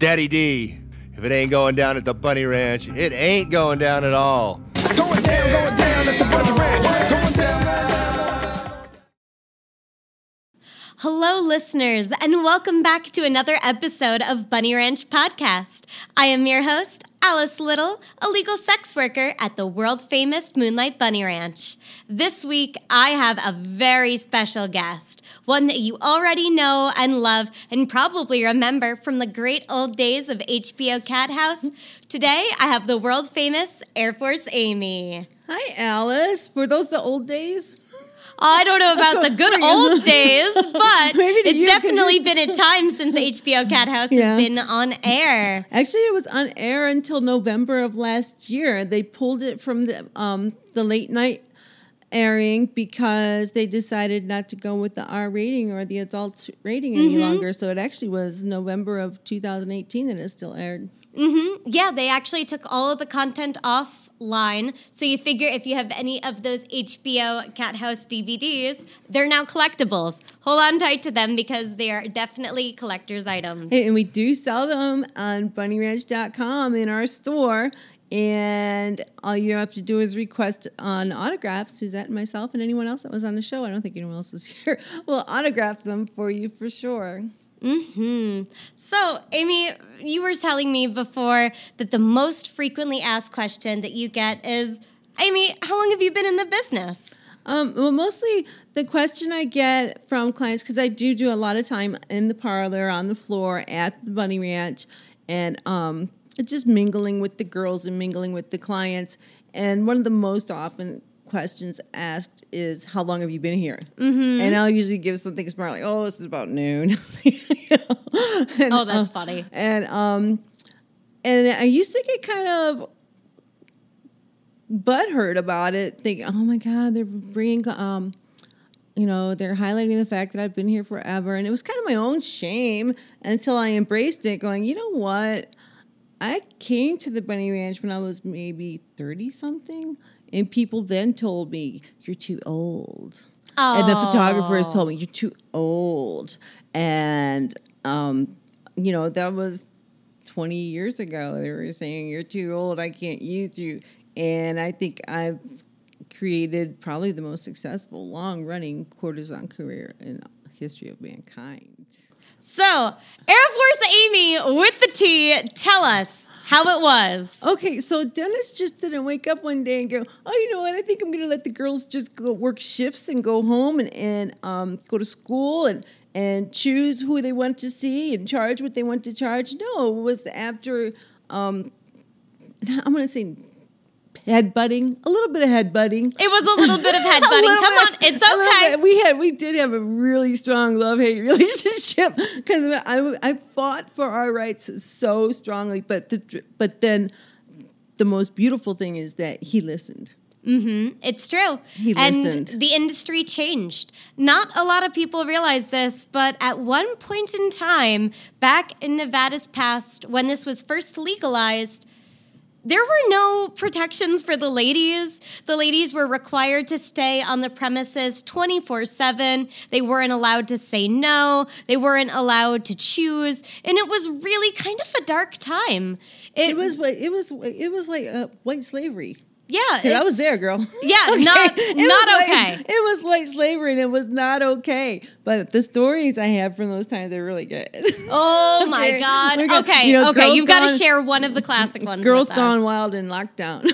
Daddy D. If it ain't going down at the Bunny Ranch, it ain't going down at all. It's going down, going down at the Bunny Ranch. Hello, listeners, and welcome back to another episode of Bunny Ranch Podcast. I am your host, Alice Little, a legal sex worker at the world famous Moonlight Bunny Ranch. This week, I have a very special guest, one that you already know and love and probably remember from the great old days of HBO Cat House. Today, I have the world famous Air Force Amy. Hi, Alice. Were those the old days? I don't know about the good old days, but it's definitely been a time since HBO Cat House Yeah. has been on air. Actually, it was on air until November of last year. They pulled it from the um, the late night airing because they decided not to go with the R rating or the adult rating any longer. So it actually was November of 2018 that it still aired. hmm Yeah, they actually took all of the content offline. So you figure if you have any of those HBO Cat House DVDs, they're now collectibles. Hold on tight to them because they are definitely collector's items. Hey, and we do sell them on bunnyranch.com in our store. And all you have to do is request on autographs. Suzette and myself and anyone else that was on the show. I don't think anyone else was here. We'll autograph them for you for sure. Hmm. So, Amy, you were telling me before that the most frequently asked question that you get is, Amy, how long have you been in the business? Um, well, mostly the question I get from clients because I do do a lot of time in the parlor, on the floor, at the Bunny Ranch, and um, just mingling with the girls and mingling with the clients. And one of the most often questions asked is, "How long have you been here?" Mm-hmm. And I'll usually give something smart like, "Oh, this is about noon." You know? And, Oh, that's uh, funny. And um, and I used to get kind of butthurt about it, thinking, "Oh my God, they're bringing, um, you know, they're highlighting the fact that I've been here forever," and it was kind of my own shame until I embraced it, going, "You know what? I came to the Bunny Ranch when I was maybe thirty something, and people then told me you're too old." And the photographers told me you're too old, and um, you know that was 20 years ago. They were saying you're too old. I can't use you, and I think I've created probably the most successful long-running courtesan career in the history of mankind. So, Air Force Amy with the T, tell us how it was. Okay, so Dennis just didn't wake up one day and go, "Oh, you know what? I think I'm going to let the girls just go work shifts and go home and and um, go to school and and choose who they want to see and charge what they want to charge." No, it was after um, I'm going to say headbutting, a little bit of headbutting. It was a little bit of headbutting. Come on, it's okay. We had, we did have a really strong love hate relationship because I, I fought for our rights so strongly. But the, but then the most beautiful thing is that he listened. Mm-hmm. It's true. He and listened. the industry changed. Not a lot of people realize this, but at one point in time, back in Nevada's past, when this was first legalized, there were no protections for the ladies. The ladies were required to stay on the premises 24 7. They weren't allowed to say no. They weren't allowed to choose. And it was really kind of a dark time. It was like it was it was like uh, white slavery. Yeah. I was there, girl. Yeah, Okay? not, It not was like- okay. it was white slavery, and it was not okay. But the stories I have from those times are really good. Oh my God. we're. Okay, You know, okay. You've got to share one of the classic ones. Girls Gone us. Wild in lockdown.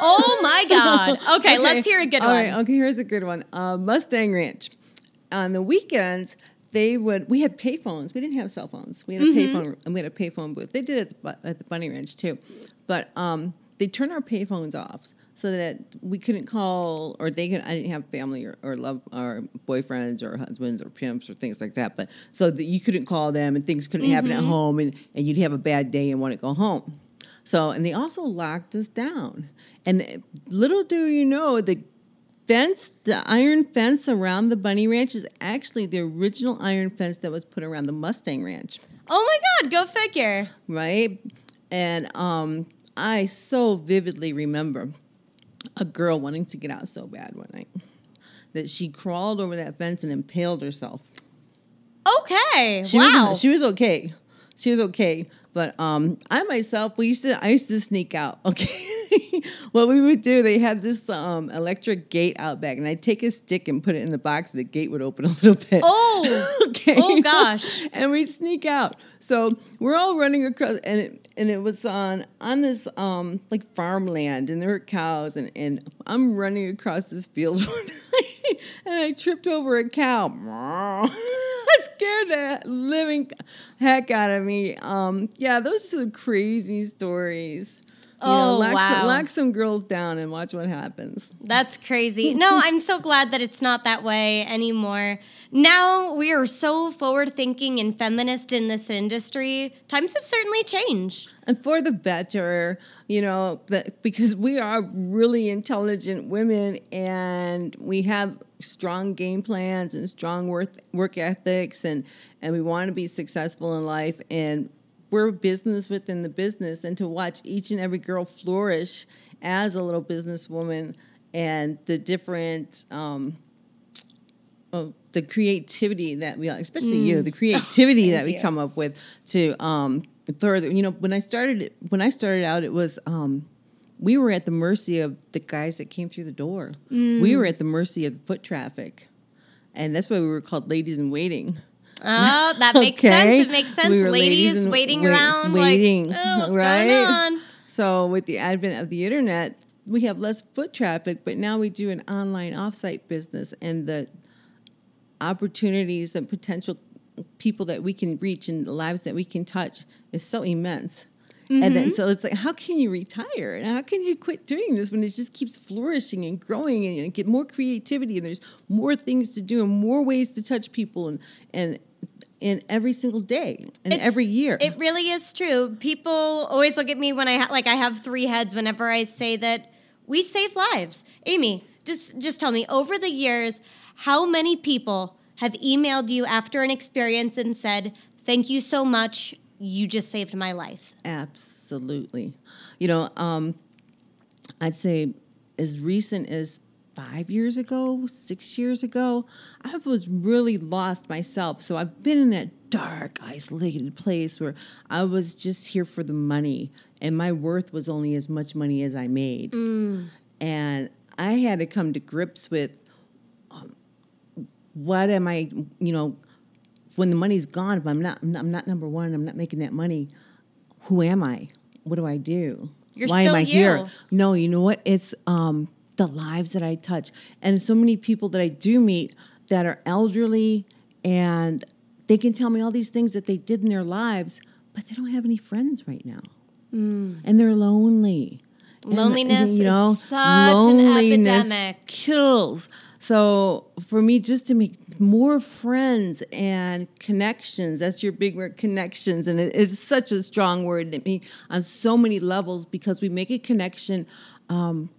Oh my God. Okay, let's hear a good All one. right, okay, here's a good one. Uh, Mustang Ranch. On the weekends, they would. We had payphones. We didn't have cell phones. We had a Mm-hmm. payphone, and we had a payphone booth. They did it at the, at the Bunny Ranch too, but um, they turned our payphones off so that we couldn't call, or they could. I didn't have family or, or love or boyfriends or husbands or pimps or things like that. But so that you couldn't call them, and things couldn't happen Mm-hmm. at home, and, and you'd have a bad day and want to go home. So, and they also locked us down. And little do you know, the fence, the iron fence around the Bunny Ranch is actually the original iron fence that was put around the Mustang Ranch, Oh my God, go figure. right? And um, I so vividly remember a girl wanting to get out so bad one night that she crawled over that fence and impaled herself. Okay. She wow. Was, she was okay. She was okay. But um, I myself, we used to, I used to sneak out. Okay, what we would do, they had this um electric gate out back, and I'd take a stick and put it in the box, and the gate would open a little bit. Oh, okay. oh gosh. and we'd sneak out. So we're all running across, and it, and it was on on this um like farmland, and there were cows, and and I'm running across this field, and I tripped over a cow. I scared the living heck out of me. Um, yeah, those are some crazy stories. You know, Oh, lock, wow. some, lock some girls down and watch what happens. That's crazy. No, I'm so glad that it's not that way anymore. Now we are so forward thinking and feminist in this industry. Times have certainly changed. and for the better, you know, because we are really intelligent women and we have strong game plans and strong work work ethics and and we want to be successful in life and we're a business within the business and to watch each and every girl flourish as a little businesswoman and the different um, oh, the creativity that we, especially you, the creativity that we you. come up with to um, further. You know, when I started, it- when I started out, it was um, we were at the mercy of the guys that came through the door. We were at the mercy of the foot traffic, and that's why we were called ladies in waiting. Oh, that makes Okay. sense. It makes sense. We were ladies, waiting wait- around, waiting, like, oh, what's right? going on? So with the advent of the internet, we have less foot traffic, but now we do an online offsite business, and the opportunities and potential people that we can reach and the lives that we can touch is so immense. And Mm-hmm. then so it's like, how can you retire? And how can you quit doing this when it just keeps flourishing and growing and you get more creativity and there's more things to do and more ways to touch people and and in every single day and It's- every year. It really is true. People always look at me when I ha- like I have three heads whenever I say that we save lives. Amy, just just tell me over the years how many people have emailed you after an experience and said, "Thank you so much. You just saved my life." Absolutely. You know, um, I'd say as recent as five years ago, six years ago, I was really lost myself. So I've been in that dark, isolated place where I was just here for the money, and my worth was only as much money as I made. And I had to come to grips with um, what am I, you know, when the money's gone, if I'm not, I'm not, number one, I'm not making that money who am I? What do I do? You're Why still am I you. here? No, you know what? It's um, the lives that I touch, and so many people that I do meet that are elderly, and they can tell me all these things that they did in their lives, but they don't have any friends right now, and they're lonely. And, Mm. Loneliness you know, is such an loneliness epidemic. kills. So for me, just to make more friends and connections, that's your big word, connections. And it's such a strong word to me on so many levels because we make a connection um,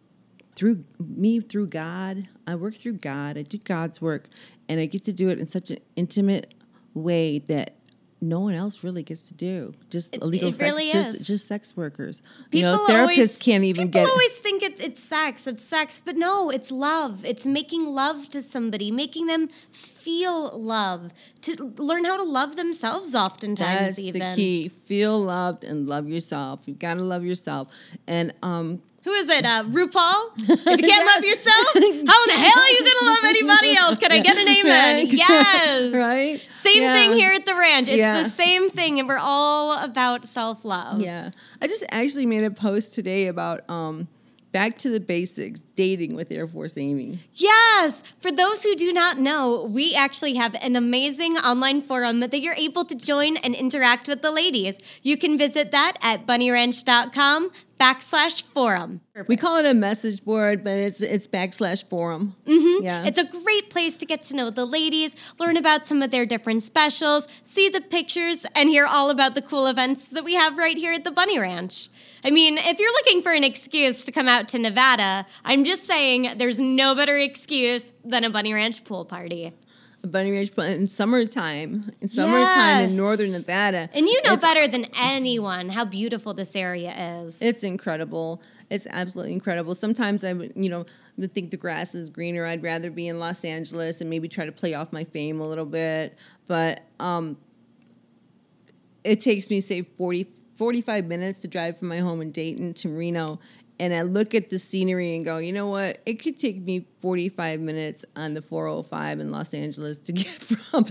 through me, through God. I work through God. I do God's work. And I get to do it in such an intimate way that no one else really gets to do. Just illegal it sex, really just, is. just sex workers. People you know, therapists always, can't even people get always think it's it's sex, it's sex, but no, it's love. It's making love to somebody, making them feel love, to learn how to love themselves. Oftentimes, That's even the key. Feel loved and love yourself. You've got to love yourself. And um, who is it? Uh, RuPaul. If you can't love yourself, how in the hell are you gonna love anybody else? Can I get an amen? Right? Yes. Right? Same Yeah. thing here at the ranch. It's Yeah. the same thing, and we're all about self love. yeah, I just actually made a post today about um, back to the basics, dating with Air Force Amy. Yes. For those who do not know, we actually have an amazing online forum that you're able to join and interact with the ladies. You can visit that at bunnyranch.com backslash forum. We call it a message board, but it's it's backslash forum. Mm-hmm. Yeah, It's a great place to get to know the ladies, learn about some of their different specials, see the pictures, and hear all about the cool events that we have right here at the Bunny Ranch. I mean, if you're looking for an excuse to come out to Nevada, I'm just saying there's no better excuse than a Bunny Ranch pool party. Bunny ranch but in summertime. In summertime in northern Nevada, And you know it's- better than anyone how beautiful this area is. It's incredible. It's absolutely incredible. Sometimes I would, you know, would think the grass is greener. I'd rather be in Los Angeles and maybe try to play off my fame a little bit. But um, it takes me, say, 40, 45 minutes to drive from my home in Dayton to Reno. And I look at the scenery and go, you know what? It could take me 45 minutes on the 405 in Los Angeles to get from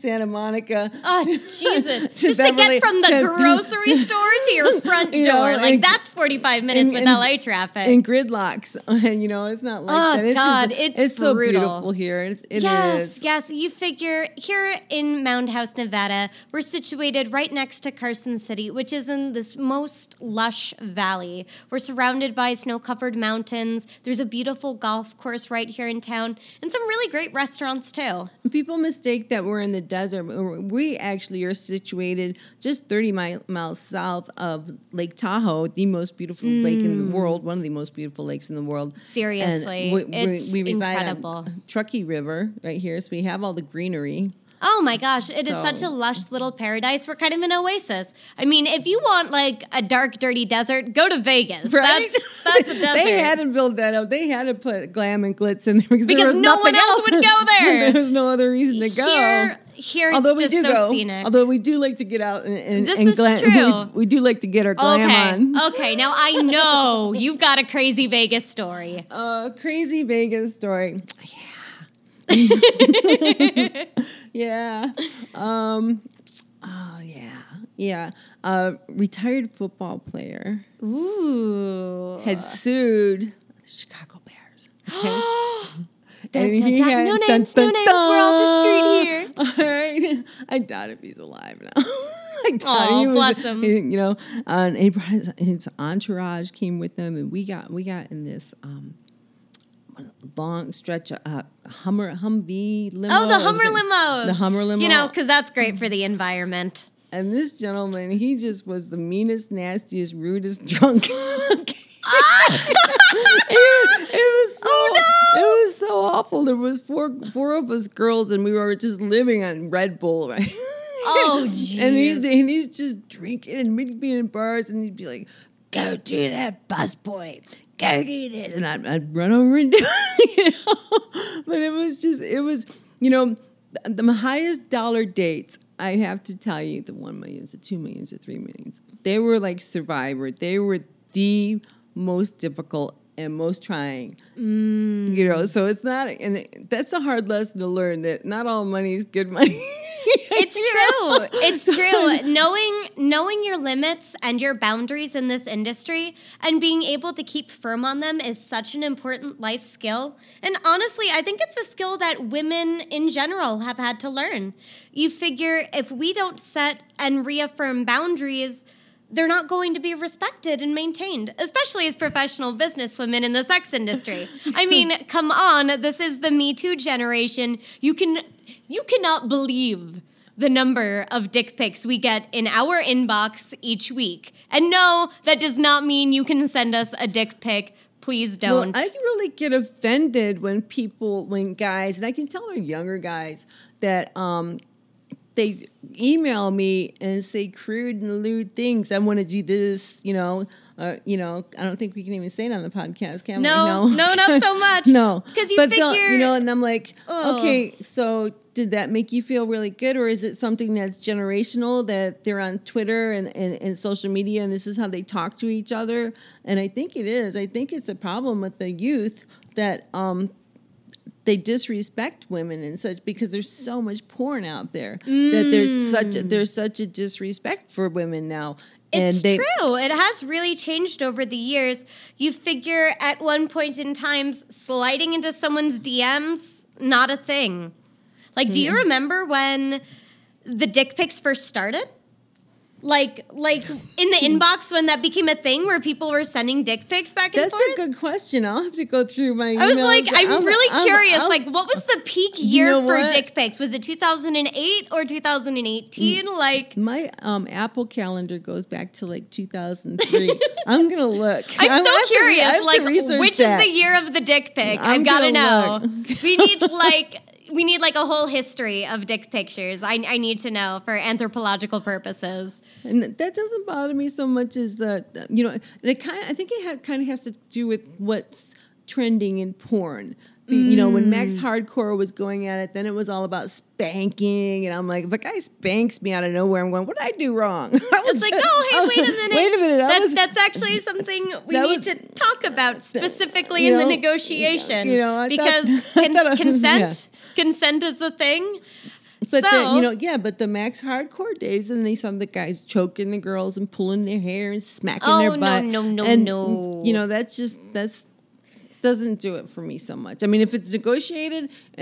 Santa Monica. Oh Jesus! to Just to get from the to- grocery store to your front You know, door, like and- that's forty-five minutes and- with and- LA traffic. in gridlocks, and you know it's not like Oh, that. It's God, just, it's so brutal. beautiful here. It, it yes, is. yes. You figure here in Mound House, Nevada, we're situated right next to Carson City, which is in this most lush valley. We're surrounded by snow covered mountains. There's a beautiful golf course right here in town, and some really great restaurants, too. People mistake that we're in the desert. We actually are situated just 30 mi- miles south of Lake Tahoe, the most beautiful lake in the mm. world, one of the most beautiful lakes in the world. And Seriously, we, we- it's we reside incredible. on Truckee River right here, so we have all the greenery. Oh my gosh, it is such a lush little paradise. We're kind of an oasis. I mean, if you want like a dark, dirty desert, go to Vegas. Right? That's that's a desert. they had to build that up. They had to put glam and glitz in there because, there Because was no one else would go there. there was no other reason to go. Here, here although it's we just do so go, scenic. although we do like to get out and, and, This and is glam, true. We, we do like to get our glam okay, on. okay. Now I know you've got a crazy Vegas story. Uh, crazy Vegas story. Yeah. yeah. Um, oh yeah. Yeah. Uh, retired football player Ooh. had sued the Chicago Bears. Dun, And dun, he dun. had- No dun, names, no dun, names. We're all discreet here. All right. I doubt if he's alive now. I doubt Aw, he was- bless him. he- you know, uh, and he brought his, his entourage came with him, and we got we got in this um, long stretch of uh, Hummer Humvee limo. Oh, the Hummer limos. The Hummer limo. You know, because that's great for the environment. and this gentleman, he just was the meanest, nastiest, rudest drunk. it, it was so Oh, it was so awful. There was four four of us girls, and we were just living on Red Bull, right? Oh, and he's and he's just drinking, and we'd be in bars, and he'd be like, "Go do that, bus boy." Go do it. and I'd, I'd run over and do it. You know? But it was just, it was, you know, the, the highest dollar dates. I have to tell you, the one millions, the two millions, the three millions. They were like Survivor. They were the most difficult and most trying. Mm. You know, so it's not, and it, that's a hard lesson to learn that not all money is good money. It's true. It's true. knowing knowing your limits and your boundaries in this industry and being able to keep firm on them is such an important life skill. And honestly, I think it's a skill that women in general have had to learn. You figure if we don't set and reaffirm boundaries, they're not going to be respected and maintained, especially as professional businesswomen in the sex industry. I mean, come on, this is the Me Too generation. You can you cannot believe the number of dick pics we get in our inbox each week. And no, that does not mean you can send us a dick pic. Please don't. I really get offended when people, when guys, and I can tell they're younger guys that um, they email me and say crude and lewd things. I want to do this, you know. Uh, you know, I don't think we can even say it on the podcast, can No, we? no, no, not so much. no, because you but figure- you know, and I'm like, Ugh. okay, so did that make you feel really good, or is it something that's generational that they're on Twitter and, and, and social media, and this is how they talk to each other? And I think it is. I think it's a problem with the youth that um, they disrespect women and such because there's so much porn out there that there's such a, there's such a disrespect for women now. It's they, true. It has really changed over the years. You figure at one point in times, sliding into someone's DMs, not a thing. Like, do you Mm-hmm. remember when the dick pics first started? Like, like in the inbox when that became a thing where people were sending dick pics back and forth? That's forth? a good question. I'll have to go through my. I was like, I'm I'll- really I'll- curious. I'll- like, what was the peak You year know for what? dick pics? Was it 2008 or 2018? Mm. Like, My um, Apple calendar goes back to like 2003. I'm gonna look. I'm I so have to re- curious. like, which that. is the year of the dick pic? I'm I've got to gonna know. look. we need like we need like a whole history of dick pictures. I I need to know for anthropological purposes. And that doesn't bother me so much as the, the- you know, and it kind of, I think it ha- kind of has to do with what's trending in porn. Be- You know, when Max Mm. Hardcore was going at it, then it was all about spanking, and I'm like, if a guy spanks me out of nowhere, I'm going, what did I do wrong? I it's like, oh, hey, wait a minute. wait a minute, That's, was- that's actually something we need was- to talk about specifically in the negotiation. you know, I thought- because I con- thought I was- consent, consent is a thing. But so, the, you know, yeah, but the Max Hardcore days, and they saw the guys choking the girls and pulling their hair and smacking Oh, their no, butt. no, no, and, no. You know, that's just that's doesn't do it for me so much. I mean, if it's negotiated,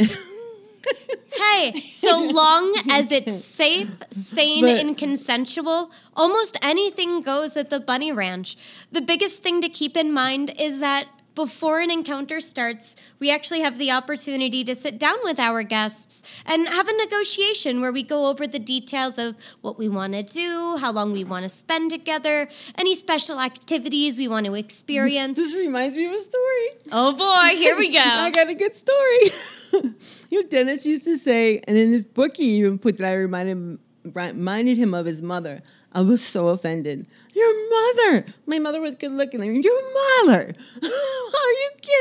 hey, so long as it's safe, sane, But- and consensual, almost anything goes at the bunny ranch. The biggest thing to keep in mind is that before an encounter starts, we actually have the opportunity to sit down with our guests and have a negotiation where we go over the details of what we want to do, how long we want to spend together, any special activities we want to experience. this reminds me of a story. oh boy, here we go. I got a good story. you know, Dennis used to say, and in his book, he even put that I reminded him, reminded him of his mother. I was so offended. Your mother. My mother was good looking. Your mother.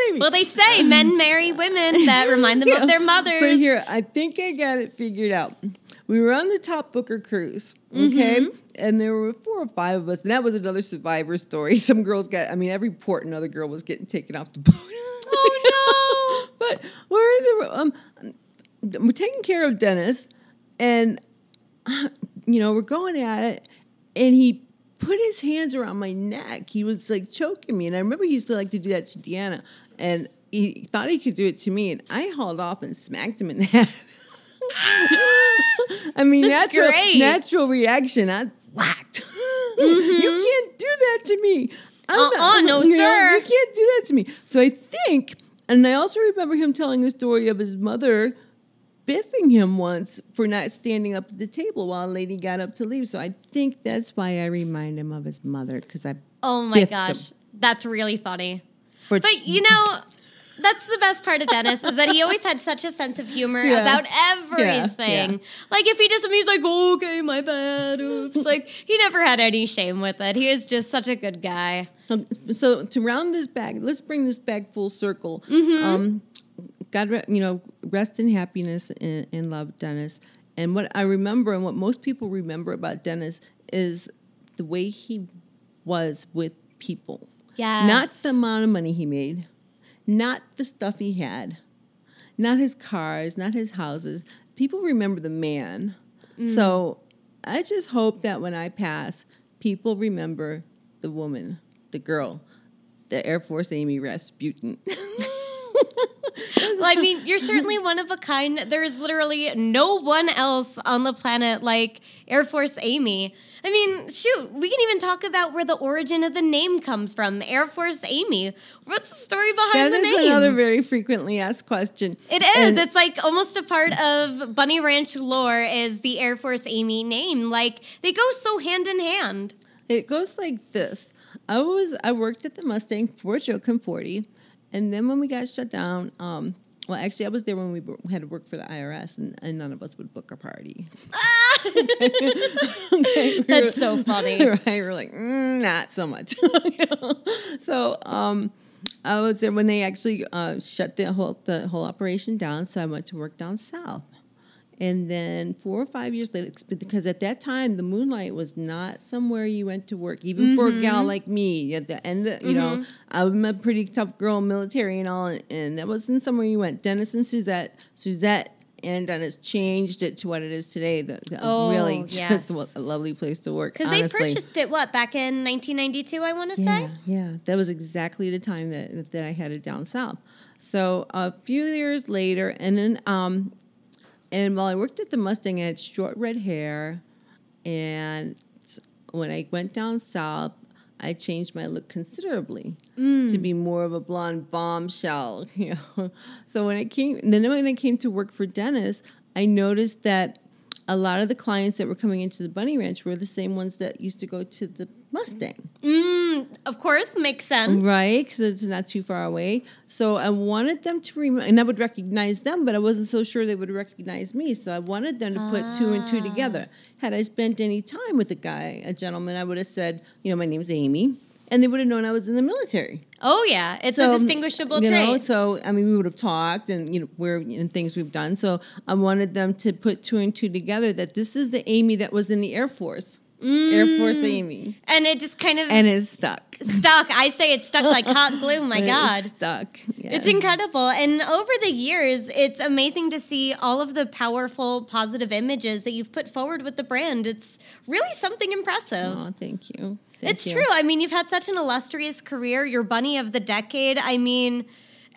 Are me? Well, they say men marry women that remind them of their mothers. But here, I think I got it figured out. We were on the Top Booker cruise, okay? Mm-hmm. And there were four or five of us, and that was another survivor story. Some girls got, I mean, every port another girl was getting taken off the boat. Oh, no. but we're the, um, we're taking care of Dennis, and you know we're going at it, and he put his hands around my neck. He was like choking me, and I remember he used to like to do that to Deanna, and he thought he could do it to me, and I hauled off and smacked him in the head. I mean, That's natural great. natural reaction. I whacked. you can't do that to me. I'm Mm-hmm. Uh-uh, no, you know, sir. you can't do that to me. So I think, and I also remember him telling a story of his mother biffing him once for not standing up at the table while a lady got up to leave. So I think that's why I remind him of his mother because I oh my gosh, him that's really funny. For But you know, that's the best part of Dennis is that he always had such a sense of humor Yeah. about everything. yeah. Like if he did something, he's like, "Okay, my bad." Oops. like he never had any shame with it. He was just such a good guy. Um, so to round this back, let's bring this back full circle. Mm-hmm. Um, God, re- you know, rest in happiness and, and love, Dennis. And what I remember, and what most people remember about Dennis, is the way he was with people. Not the amount of money he made, not the stuff he had, not his cars, not his houses. People remember the man. Mm. So I just hope that when I pass, people remember the woman, the girl, the Air Force Amy Rasputin. Well, I mean, you're certainly one of a kind. There is literally no one else on the planet like Air Force Amy. I mean, shoot, we can even talk about where the origin of the name comes from. Air Force Amy. What's the story that behind the name? name? another very frequently asked question. It is. And- it's like almost a part of Bunny Ranch lore is the Air Force Amy name. Like they go so hand in hand. It goes like this. I was I worked at the Mustang for Joe Conforte, and then when we got shut down, um, well, actually, I was there when we had to work for the IRS, and, and none of us would book a party. Okay, we That's were- so funny. right? We're like, mm, not so much. So, um, I was there when they actually uh, shut the whole the whole operation down. So I went to work down south. And then four or five years later, because at that time the moonlight was not somewhere you went to work, even for a gal Mm-hmm. like me. At the end, of, you know, I'm a pretty tough girl, military and all, and that wasn't somewhere you went. Dennis and Suzette, Suzette and Dennis changed it to what it is today. The, the Oh, really yes. just a lovely place to work. Because they purchased it, what, back in 1992, I want to Yeah, say? yeah. That was exactly the time that that I headed down south. So a few years later, and then um, and while I worked at the Mustang, I had short red hair, and when I went down south, I changed my look considerably mm. to be more of a blonde bombshell. You know, so when I came, then when I came to work for Dennis, I noticed that a lot of the clients that were coming into the Bunny Ranch were the same ones that used to go to the Mustang. Mm, of course, makes sense. Right, because it's not too far away. So I wanted them to remember, and I would recognize them, but I wasn't so sure they would recognize me. So I wanted them to put two and two together. Had I spent any time with a guy, a gentleman, I would have said, you know, my name's Amy. and they would have known I was in the military. Oh yeah, it's a distinguishable you trait. Know, so I mean, we would have talked and you know where and things we've done. So I wanted them to put two and two together that this is the Amy that was in the Air Force, Air Force Mm. Amy, and it just kind of and is stuck. stuck. I say it's stuck like hot glue. My God. stuck. Yeah. It's incredible. And over the years, it's amazing to see all of the powerful, positive images that you've put forward with the brand. It's really something impressive. Oh, thank you. Thank it's you. true. I mean, you've had such an illustrious career. You're bunny of the decade. I mean,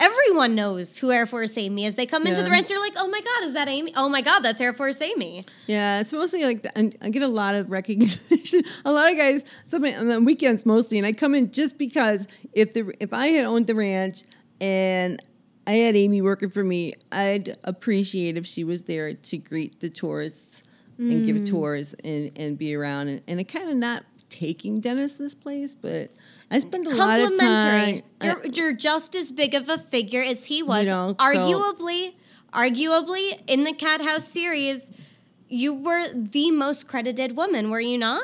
everyone knows who Air Force Amy is. They come into Yeah. the ranch, they're like, oh my God, is that Amy? Oh my God, that's Air Force Amy. Yeah, it's mostly like the, I get a lot of recognition. a lot of guys, somebody on the weekends mostly, and I come in just because if the if I had owned the ranch and I had Amy working for me, I'd appreciate if she was there to greet the tourists and Mm. give tours and and be around and, and it kind of not taking Dennis's place, but I spend a lot of time. Complimentary. You're, you're just as big of a figure as he was. know, so- arguably, arguably, in the Cat House series, you were the most credited woman, were you not?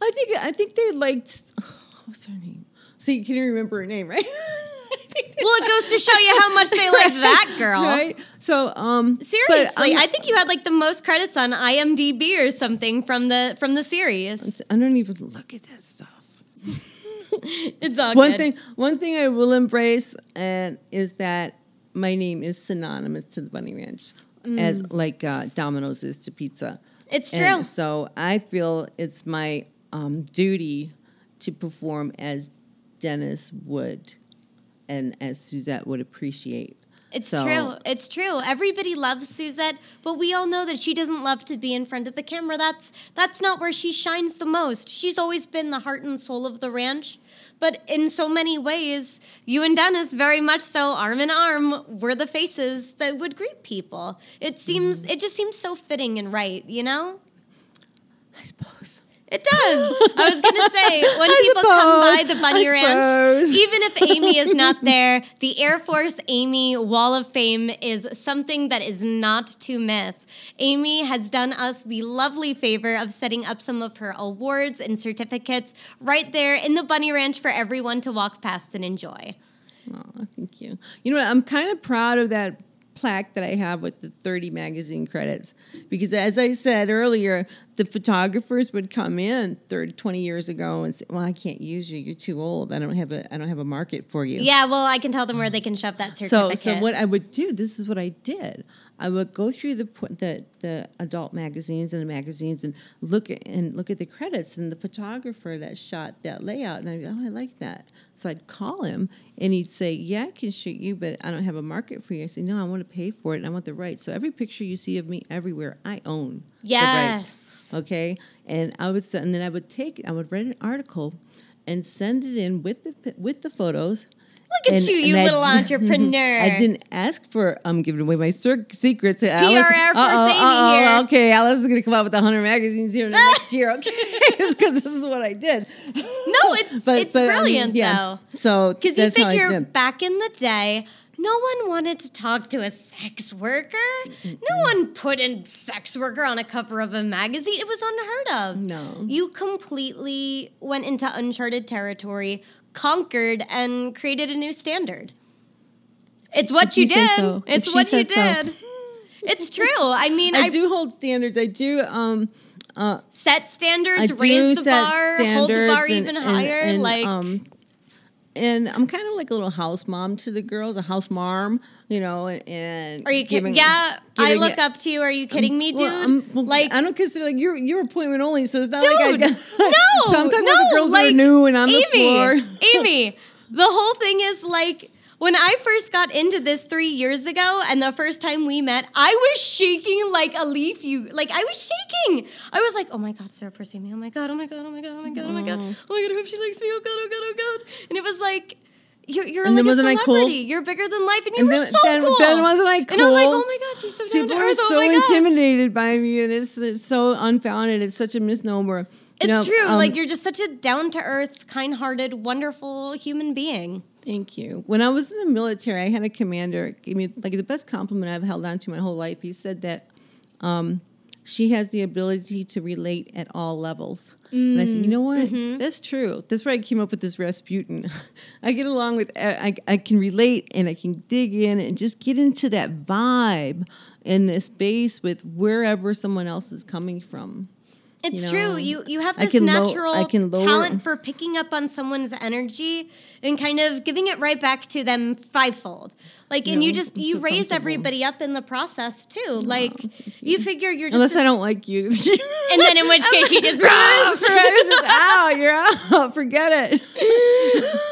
I think I think they liked. what's her name? So you can remember her name, right? Well, it goes to show you how much they like that girl. Right. So, um, Seriously, I'm- I think you had like the most credits on IMDb or something from the from the series. I don't even look at that stuff. It's all One good. thing, one thing I will embrace, and is that my name is synonymous to the Bunny Ranch, as like uh, Domino's is to pizza. It's And true. so I feel it's my um, duty to perform as Dennis would, and as Suzette would appreciate. It's So- true. It's true. Everybody loves Suzette, but we all know that she doesn't love to be in front of the camera. That's that's not where she shines the most. She's always been the heart and soul of the ranch. But in so many ways, you and Dennis very much so arm in arm were the faces that would greet people. It seems Mm-hmm. it just seems so fitting and right, you know? I suppose. It does. I was gonna say when I people come by the Bunny I Ranch, suppose. even if Amy is not there, the Air Force Amy Wall of Fame is something that is not to miss. Amy has done us the lovely favor of setting up some of her awards and certificates right there in the Bunny Ranch for everyone to walk past and enjoy. Oh, thank you. You know what? I'm kind of proud of that plaque that I have with the 30 magazine credits because, as I said earlier, the photographers would come in 30, 20 years ago and say, "Well, I can't use you. You're too old. I don't have a I don't have a market for you." Yeah, well, I can tell them where they can shove that certificate. so so what I would do, this is what I did. I would go through the the, the adult magazines and the magazines and look at and look at the credits and the photographer that shot that layout, and I'd go, oh, I like that. So I'd call him and he'd say, Yeah, I can shoot you, but I don't have a market for you. I say, No, I want to pay for it and I want the rights. So every picture you see of me everywhere, I own. the rights. Yes. Okay, and I would and then I would take, I would write an article, and send it in with the with the photos. Look at And- you, you and I- little entrepreneur. I didn't ask for I'm um giving away my cir- secrets. PR Air Force Amy here. Okay, Alice is gonna come out with hundred magazines here next year. Okay, it's because this is what I did. No, it's it's brilliant though. So Because you I figure back in the day, no one wanted to talk to a sex worker. No one put a sex worker on a cover of a magazine. It was unheard of. No. You completely went into uncharted territory, conquered, and created a new standard. It's what If you did. so. It's she what you says so. did. It's true. I mean, I, I, do hold standards. I do um uh set standards, I raise the bar, hold the bar and- even and- higher. and, like, um, and I'm kind of like a little house mom to the girls, a house mom, you know, and, Are you kidding? giving- Yeah, I look it- up to you. Are you um, kidding me, dude? Well, I'm- well, like, I don't consider like you're you're appointment only, so it's not dude, like I got, no, So I'm talking no, the girls like, are new and on Amy, the floor. Amy, the whole thing is like when I first got into this three years ago, and the first time we met, I was shaking like a leaf. You like, I was shaking. I was like, oh my god, Sarah first me. Oh my god, oh my god, oh my god, oh my god, oh my god, oh my god. I hope she likes me. Oh god, oh god, oh god. And it was like. You're, you're And like then a I cool? You're bigger than life, and you And were then- so then- cool. then wasn't I cool? And I was like, oh my god, she's so down People to are earth. so oh my god. intimidated by me, and it's, it's so unfounded. It's such a misnomer. You It's know, true. um, like you're just such a down to earth, kind hearted, wonderful human being. Thank you. When I was in the military, I had a commander give me like the best compliment I've held on to my whole life. He said that um, she has the ability to relate at all levels. And I said, you know what? That's true. That's why I came up with this Rasputin. I get along with, I, I can relate and I can dig in and just get into that vibe in this space with wherever someone else is coming from. It's you true. You you have this natural can talent for picking up on someone's energy and kind of giving it right back to them fivefold. Like, and you just you raise everybody up in the process too. Like, you figure you're just Unless I don't like you. and then in which case you just just out. You're out. Forget it.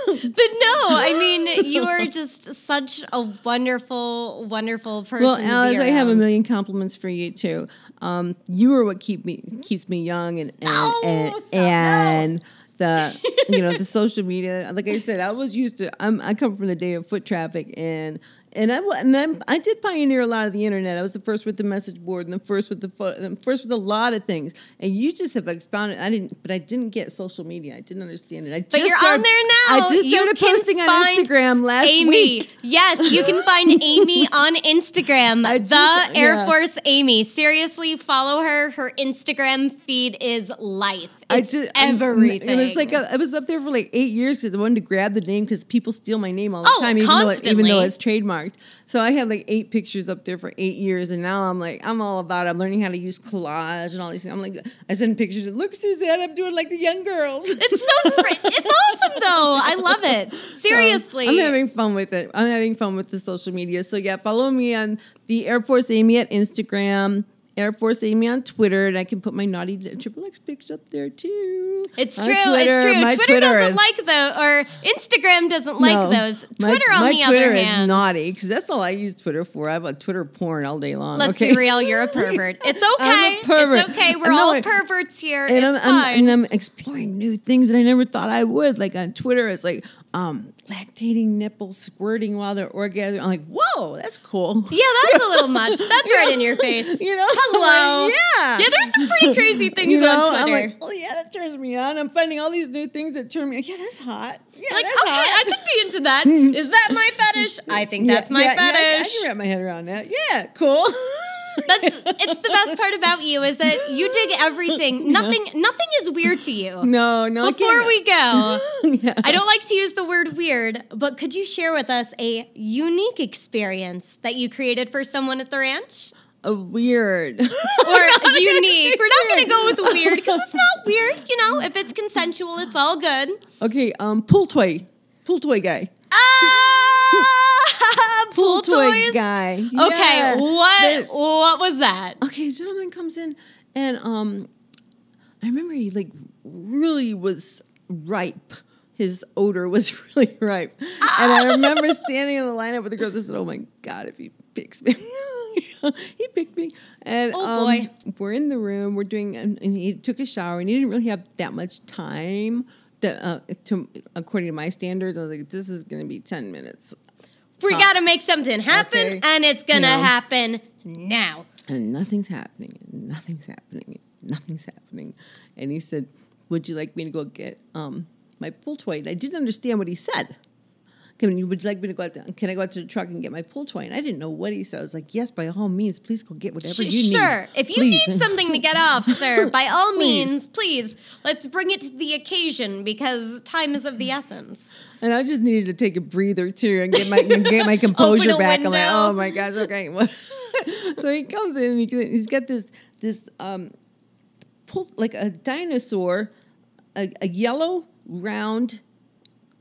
But no, I mean, you are just such a wonderful, wonderful person. Well, Alice, I have a million compliments for you too. Um, you are what keep me keeps me young and and No, and, and the you know the social media. Like I said, I was used to. I'm, I come from the day of foot traffic and. And I and I'm, I did pioneer a lot of the internet. I was the first with the message board and the first with the first with a lot of things. And you just have expounded. I didn't, but I didn't get social media. I didn't understand it. I But just you're started, on there now. I just started posting on Instagram last week. Amy. week. Yes, you can find Amy on Instagram. I the just- Air yeah. Force Amy. Seriously, follow her. Her Instagram feed is life. It's just everything. It was like a, I was up there for like eight years because I wanted to grab the name because people steal my name all the Oh, time, even though, it, even though it's trademarked. So I had like eight pictures up there for eight years, and now I'm like I'm all about. It. I'm learning how to use collage and all these things. I'm like I send pictures. Look, Suzanne, I'm doing like the young girls. it's so fr- it's awesome though. I love it. Seriously. I'm having fun with it. I'm having fun with the social media. So yeah, follow me on the Air Force Amy at Instagram. Air Force Amy on Twitter, and I can put my naughty triple X pics up there too. It's On true. Twitter, it's true. my Twitter, doesn't is- like those, or Instagram doesn't like No. those. My- Twitter, on my the Twitter other is naughty because that's all I use Twitter for. I have a Twitter porn all day long. let's okay? be real, you're a pervert. It's I'm okay. pervert. It's okay. We're all perverts here. And I'm, it's I'm- fine. and I'm exploring new things that I never thought I would. Like on Twitter, it's like um, lactating nipples squirting while they're orgasming. I'm like, whoa, that's cool. yeah, that's a little much. That's right in your face. You know, Hello. Like, yeah, Yeah, there's some pretty crazy things You know, on I'm Twitter. like, oh yeah, that turns me on. I'm finding all these new things that turn me. Yeah, that's hot. Yeah, Like, that's okay, hot. I could be into that. Is that my fetish? I think that's my yeah, yeah, I can- I, can wrap my head around that. Yeah, cool. That's it's the best part about you is that you dig everything. Nothing nothing is weird to you. no, no. Before we go, Yeah. I don't like to use the word weird, but could you share with us a unique experience that you created for someone at the ranch? a weird. Or unique. We're not going to go with weird because it's not weird. You know, if it's consensual, it's all good. okay, um, pool toy, pool toy guy, Ah! Pool toys? guy. Okay, Yeah. what what was that? okay, gentleman comes in, and um, I remember he like really was ripe. His odor was really ripe, and I remember standing in the lineup with the girls. I said, "Oh my god, if he picks me." he picked me, and Oh, um, boy. we're in the room. We're doing, and and he took a shower, and he didn't really have that much time. That, uh, to, according to my standards, I was like, "This is going to be ten minutes," We Huh. got to make something happen, Okay. and it's You know. happen now. and nothing's happening. Nothing's happening. Nothing's happening. And he said, "Would you like me to go get um, my pool toy?" And I didn't understand what he said. Can you, would you like me to go out? The, can I go out to the truck and get my pool toy? And I didn't know what he said. I was like, "Yes, by all means, please go get whatever Sh- you need." sure. If you Please." need something to get off, sir, by all Please. means, please, let's bring it to the occasion because time is of the essence. And I just needed to take a breather too and get my get my composure back. I'm like, oh my gosh, okay. So he comes in and he, he's got this this um pull, like a dinosaur, a, a yellow round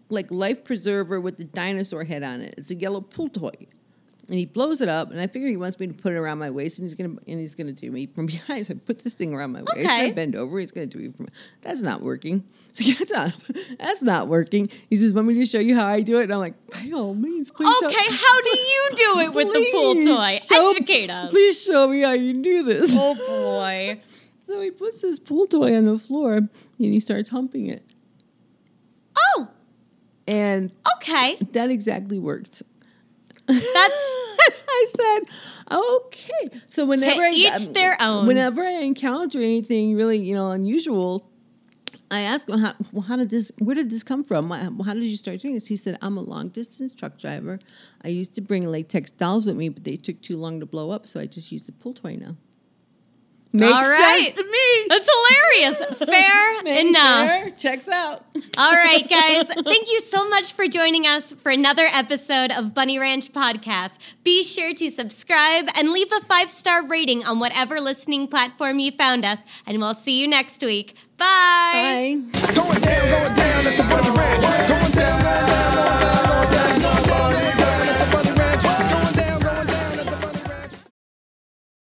like life preserver with the dinosaur head on it. It's a yellow pool toy. And he blows it up, and I figure he wants me to put it around my waist, and he's gonna and he's gonna do me from behind. So I put this thing around my waist. Okay. I bend over. He's gonna do me from. That's not working. So that's not that's not working. He says, "Want me to show you how I do it?" And I'm like, "By all means, please." show- Okay, how do you do it with the pool toy? show- Educate us. Please show me how you do this. Oh boy. So he puts this pool toy on the floor and he starts humping it, and okay. that exactly worked. That's I said, okay. So whenever I, each um, their own. Whenever I encounter anything really, you know, unusual, I ask him, how, well, how did this? Where did this come from? How did you start doing this? He said, I'm a long distance truck driver. I used to bring latex dolls with me, but they took too long to blow up, so I just use the pool toy now. Makes All right. sense to me. That's hilarious. Fair Maybe enough. fair. Checks out. All right, guys. Thank you so much for joining us for another episode of Bunny Ranch Podcast. Be sure to subscribe and leave a five star rating on whatever listening platform you found us. And we'll see you next week. Bye. Bye.